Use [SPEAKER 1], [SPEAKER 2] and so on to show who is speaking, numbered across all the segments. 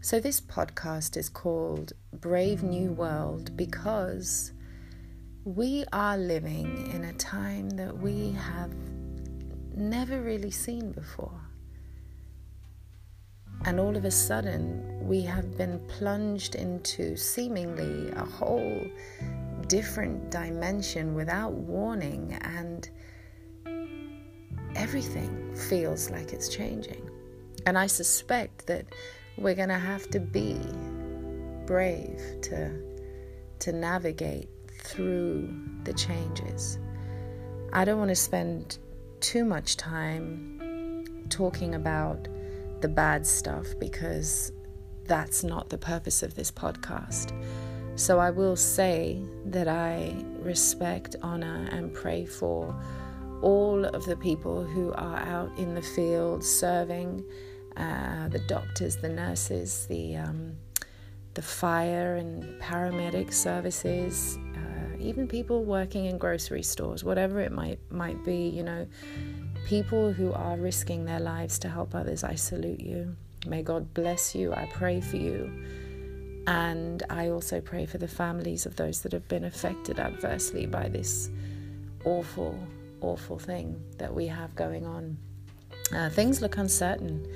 [SPEAKER 1] So, this podcast is called Brave New World because we are living in a time that we have never really seen before. And all of a sudden, we have been plunged into seemingly a whole different dimension without warning, and everything feels like it's changing. And I suspect that we're going to have to be brave to to navigate through the changes. I don't want to spend too much time talking about the bad stuff because that's not the purpose of this podcast. So I will say that I respect, honor, and pray for all of the people who are out in the field serving uh, the doctors, the nurses, the um, the fire and paramedic services, uh, even people working in grocery stores, whatever it might might be. You know, people who are risking their lives to help others. I salute you. May God bless you. I pray for you. And I also pray for the families of those that have been affected adversely by this awful, awful thing that we have going on. Uh, things look uncertain.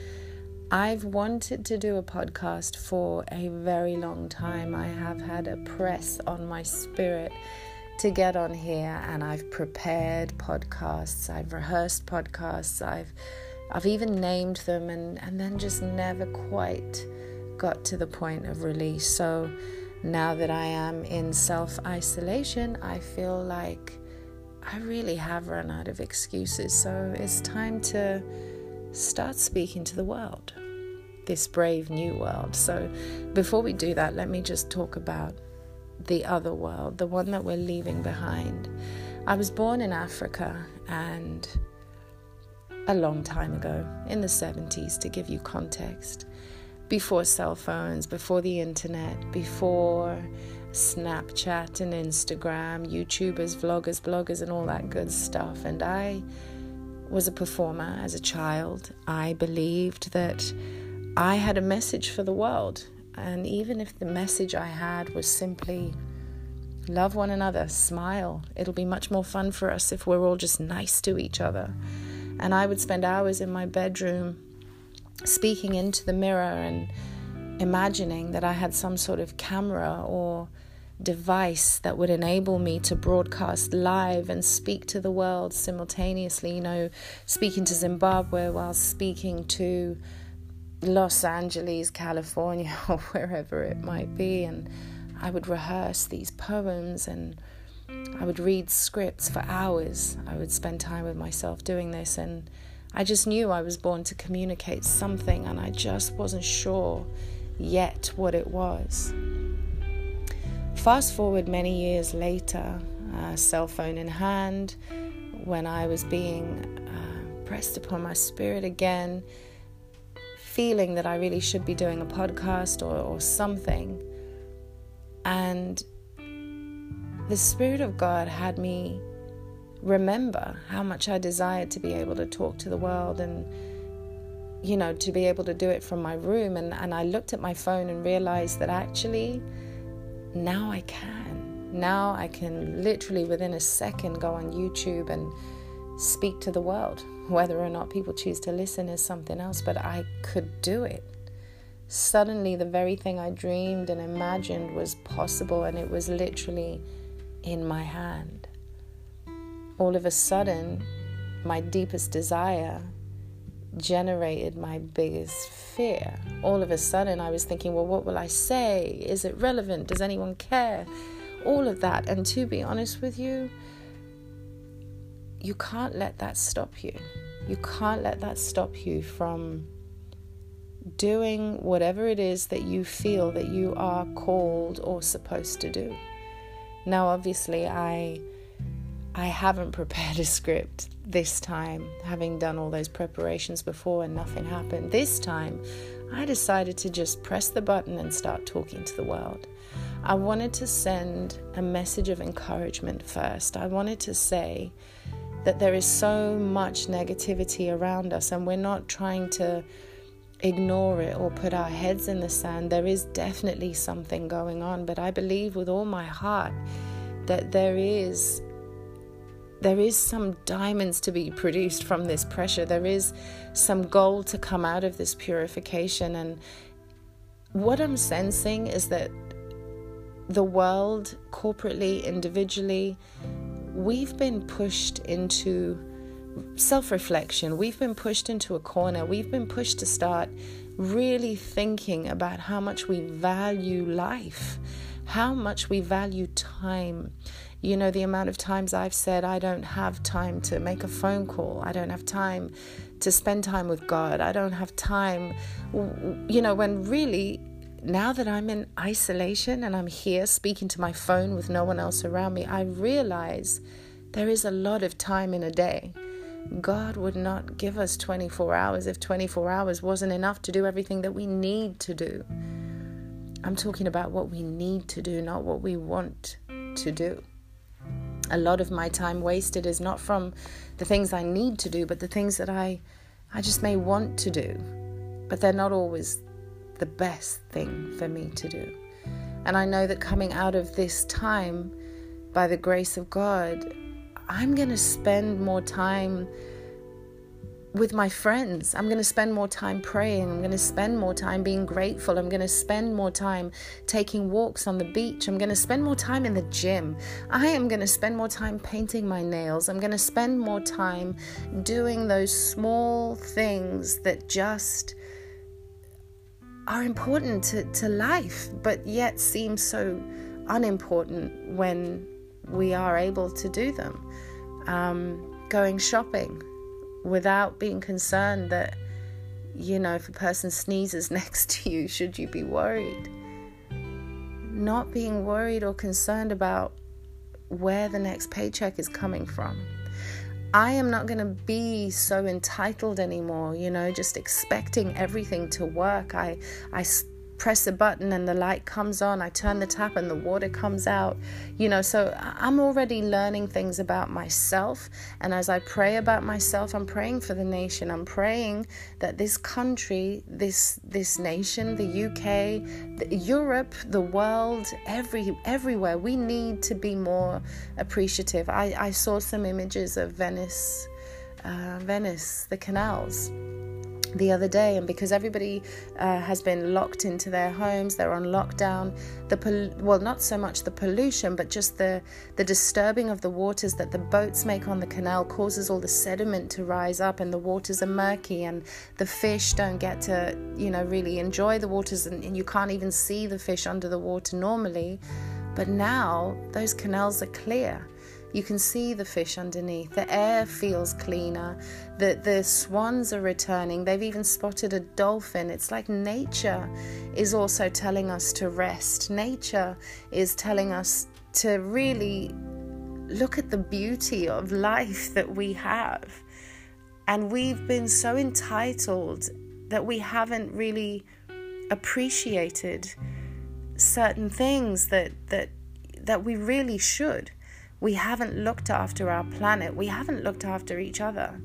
[SPEAKER 1] I've wanted to do a podcast for a very long time. I have had a press on my spirit to get on here and I've prepared podcasts, I've rehearsed podcasts, I've I've even named them and, and then just never quite got to the point of release. So now that I am in self isolation, I feel like I really have run out of excuses. So it's time to start speaking to the world this brave new world. So, before we do that, let me just talk about the other world, the one that we're leaving behind. I was born in Africa and a long time ago, in the 70s, to give you context, before cell phones, before the internet, before Snapchat and Instagram, YouTubers, vloggers, bloggers, and all that good stuff. And I was a performer as a child. I believed that I had a message for the world. And even if the message I had was simply love one another, smile, it'll be much more fun for us if we're all just nice to each other. And I would spend hours in my bedroom speaking into the mirror and imagining that I had some sort of camera or device that would enable me to broadcast live and speak to the world simultaneously. You know, speaking to Zimbabwe while speaking to Los Angeles, California, or wherever it might be. And I would rehearse these poems and I would read scripts for hours. I would spend time with myself doing this. And I just knew I was born to communicate something, and I just wasn't sure yet what it was. Fast forward many years later, uh, cell phone in hand, when I was being uh, pressed upon my spirit again feeling that I really should be doing a podcast or, or something. And the Spirit of God had me remember how much I desired to be able to talk to the world and, you know, to be able to do it from my room. And, and I looked at my phone and realized that actually now I can. Now I can literally within a second go on YouTube and speak to the world. Whether or not people choose to listen is something else, but I could do it. Suddenly, the very thing I dreamed and imagined was possible, and it was literally in my hand. All of a sudden, my deepest desire generated my biggest fear. All of a sudden, I was thinking, well, what will I say? Is it relevant? Does anyone care? All of that. And to be honest with you, you can't let that stop you. You can't let that stop you from doing whatever it is that you feel that you are called or supposed to do. Now obviously I I haven't prepared a script this time, having done all those preparations before and nothing happened. This time I decided to just press the button and start talking to the world. I wanted to send a message of encouragement first. I wanted to say that there is so much negativity around us, and we're not trying to ignore it or put our heads in the sand. There is definitely something going on, but I believe with all my heart that there is there is some diamonds to be produced from this pressure. There is some gold to come out of this purification and what I'm sensing is that the world corporately, individually, we've been pushed into self reflection. We've been pushed into a corner. We've been pushed to start really thinking about how much we value life, how much we value time. You know, the amount of times I've said, I don't have time to make a phone call. I don't have time to spend time with God. I don't have time, you know, when really now that I'm in isolation and I'm here speaking to my phone with no one else around me, I realize there is a lot of time in a day. God would not give us 24 hours if 24 hours wasn't enough to do everything that we need to do. I'm talking about what we need to do, not what we want to do. A lot of my time wasted is not from the things I need to do, but the things that I I just may want to do. But they're not always the best thing for me to do. And I know that coming out of this time, by the grace of God, I'm going to spend more time with my friends. I'm going to spend more time praying. I'm going to spend more time being grateful. I'm going to spend more time taking walks on the beach. I'm going to spend more time in the gym. I am going to spend more time painting my nails. I'm going to spend more time doing those small things that just are important to, to life, but yet seem so unimportant when we are able to do them. Um, going shopping without being concerned that, you know, if a person sneezes next to you, should you be worried? Not being worried or concerned about where the next paycheck is coming from. I am not going to be so entitled anymore, you know, just expecting everything to work. I I press a button and the light comes on. I turn the tap and the water comes out. You know, so I'm already learning things about myself. And as I pray about myself, I'm praying for the nation. I'm praying that this country, this this nation, the UK, the, Europe, the world, every everywhere, we need to be more appreciative. I, I saw some images of Venice, uh, Venice, the canals the other day and because everybody uh, has been locked into their homes they're on lockdown the pol- well not so much the pollution but just the the disturbing of the waters that the boats make on the canal causes all the sediment to rise up and the waters are murky and the fish don't get to you know really enjoy the waters and, and you can't even see the fish under the water normally. But now those canals are clear you can see the fish underneath. The air feels cleaner. The, the swans are returning. They've even spotted a dolphin. It's like nature is also telling us to rest. Nature is telling us to really look at the beauty of life that we have. And we've been so entitled that we haven't really appreciated certain things that that that we really should we haven't looked after our planet. We haven't looked after each other.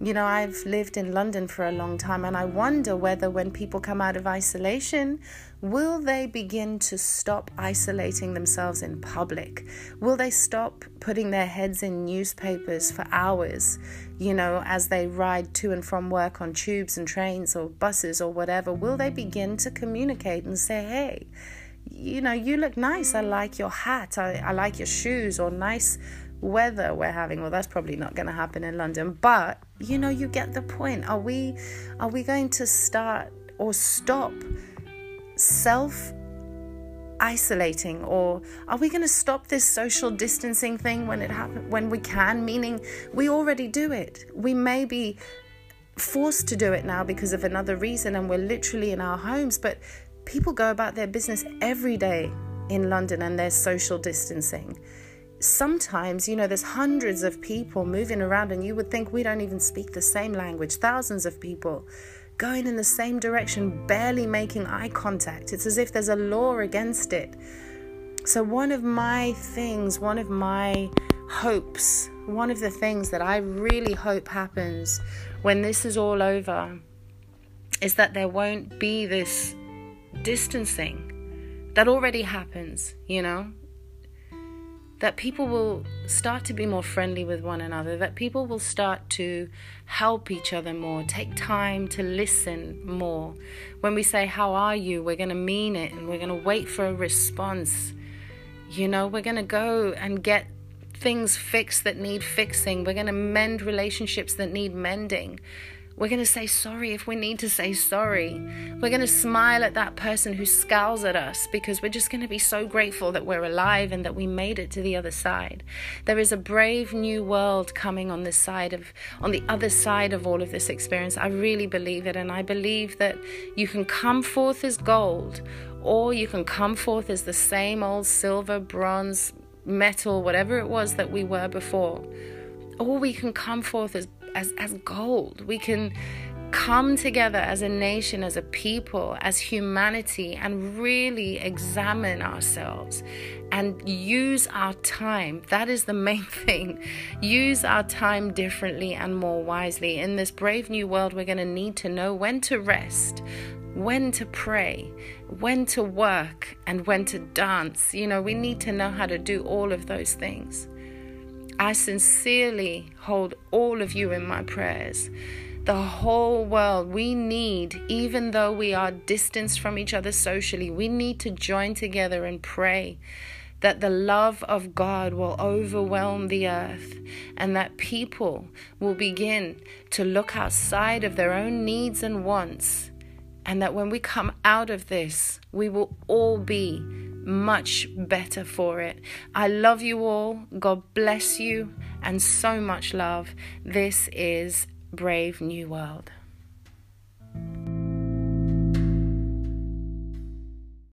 [SPEAKER 1] You know, I've lived in London for a long time, and I wonder whether when people come out of isolation, will they begin to stop isolating themselves in public? Will they stop putting their heads in newspapers for hours, you know, as they ride to and from work on tubes and trains or buses or whatever? Will they begin to communicate and say, hey, you know, you look nice. I mm. like your hat. I, I like your shoes or nice weather we're having. Well, that's probably not going to happen in London, but you know, you get the point. Are we are we going to start or stop self isolating or are we going to stop this social distancing thing when it happen when we can meaning we already do it we may be forced to do it now because of another reason and we're literally in our homes but people go about their business every day in London and they're social distancing. Sometimes, you know, there's hundreds of people moving around, and you would think we don't even speak the same language. Thousands of people going in the same direction, barely making eye contact. It's as if there's a law against it. So, one of my things, one of my hopes, one of the things that I really hope happens when this is all over is that there won't be this distancing that already happens, you know? That people will start to be more friendly with one another, that people will start to help each other more, take time to listen more. When we say, How are you? we're going to mean it and we're going to wait for a response. You know, we're going to go and get things fixed that need fixing, we're going to mend relationships that need mending. We're going to say sorry if we need to say sorry. We're going to smile at that person who scowls at us because we're just going to be so grateful that we're alive and that we made it to the other side. There is a brave new world coming on this side of on the other side of all of this experience. I really believe it and I believe that you can come forth as gold or you can come forth as the same old silver, bronze, metal, whatever it was that we were before. Or we can come forth as as, as gold. We can come together as a nation, as a people, as humanity, and really examine ourselves and use our time. That is the main thing. Use our time differently and more wisely. In this brave new world, we're going to need to know when to rest, when to pray, when to work, and when to dance. You know, we need to know how to do all of those things. I sincerely hold all of you in my prayers. The whole world, we need, even though we are distanced from each other socially, we need to join together and pray that the love of God will overwhelm the earth and that people will begin to look outside of their own needs and wants. And that when we come out of this, we will all be much better for it. I love you all. God bless you and so much love. This is Brave New World.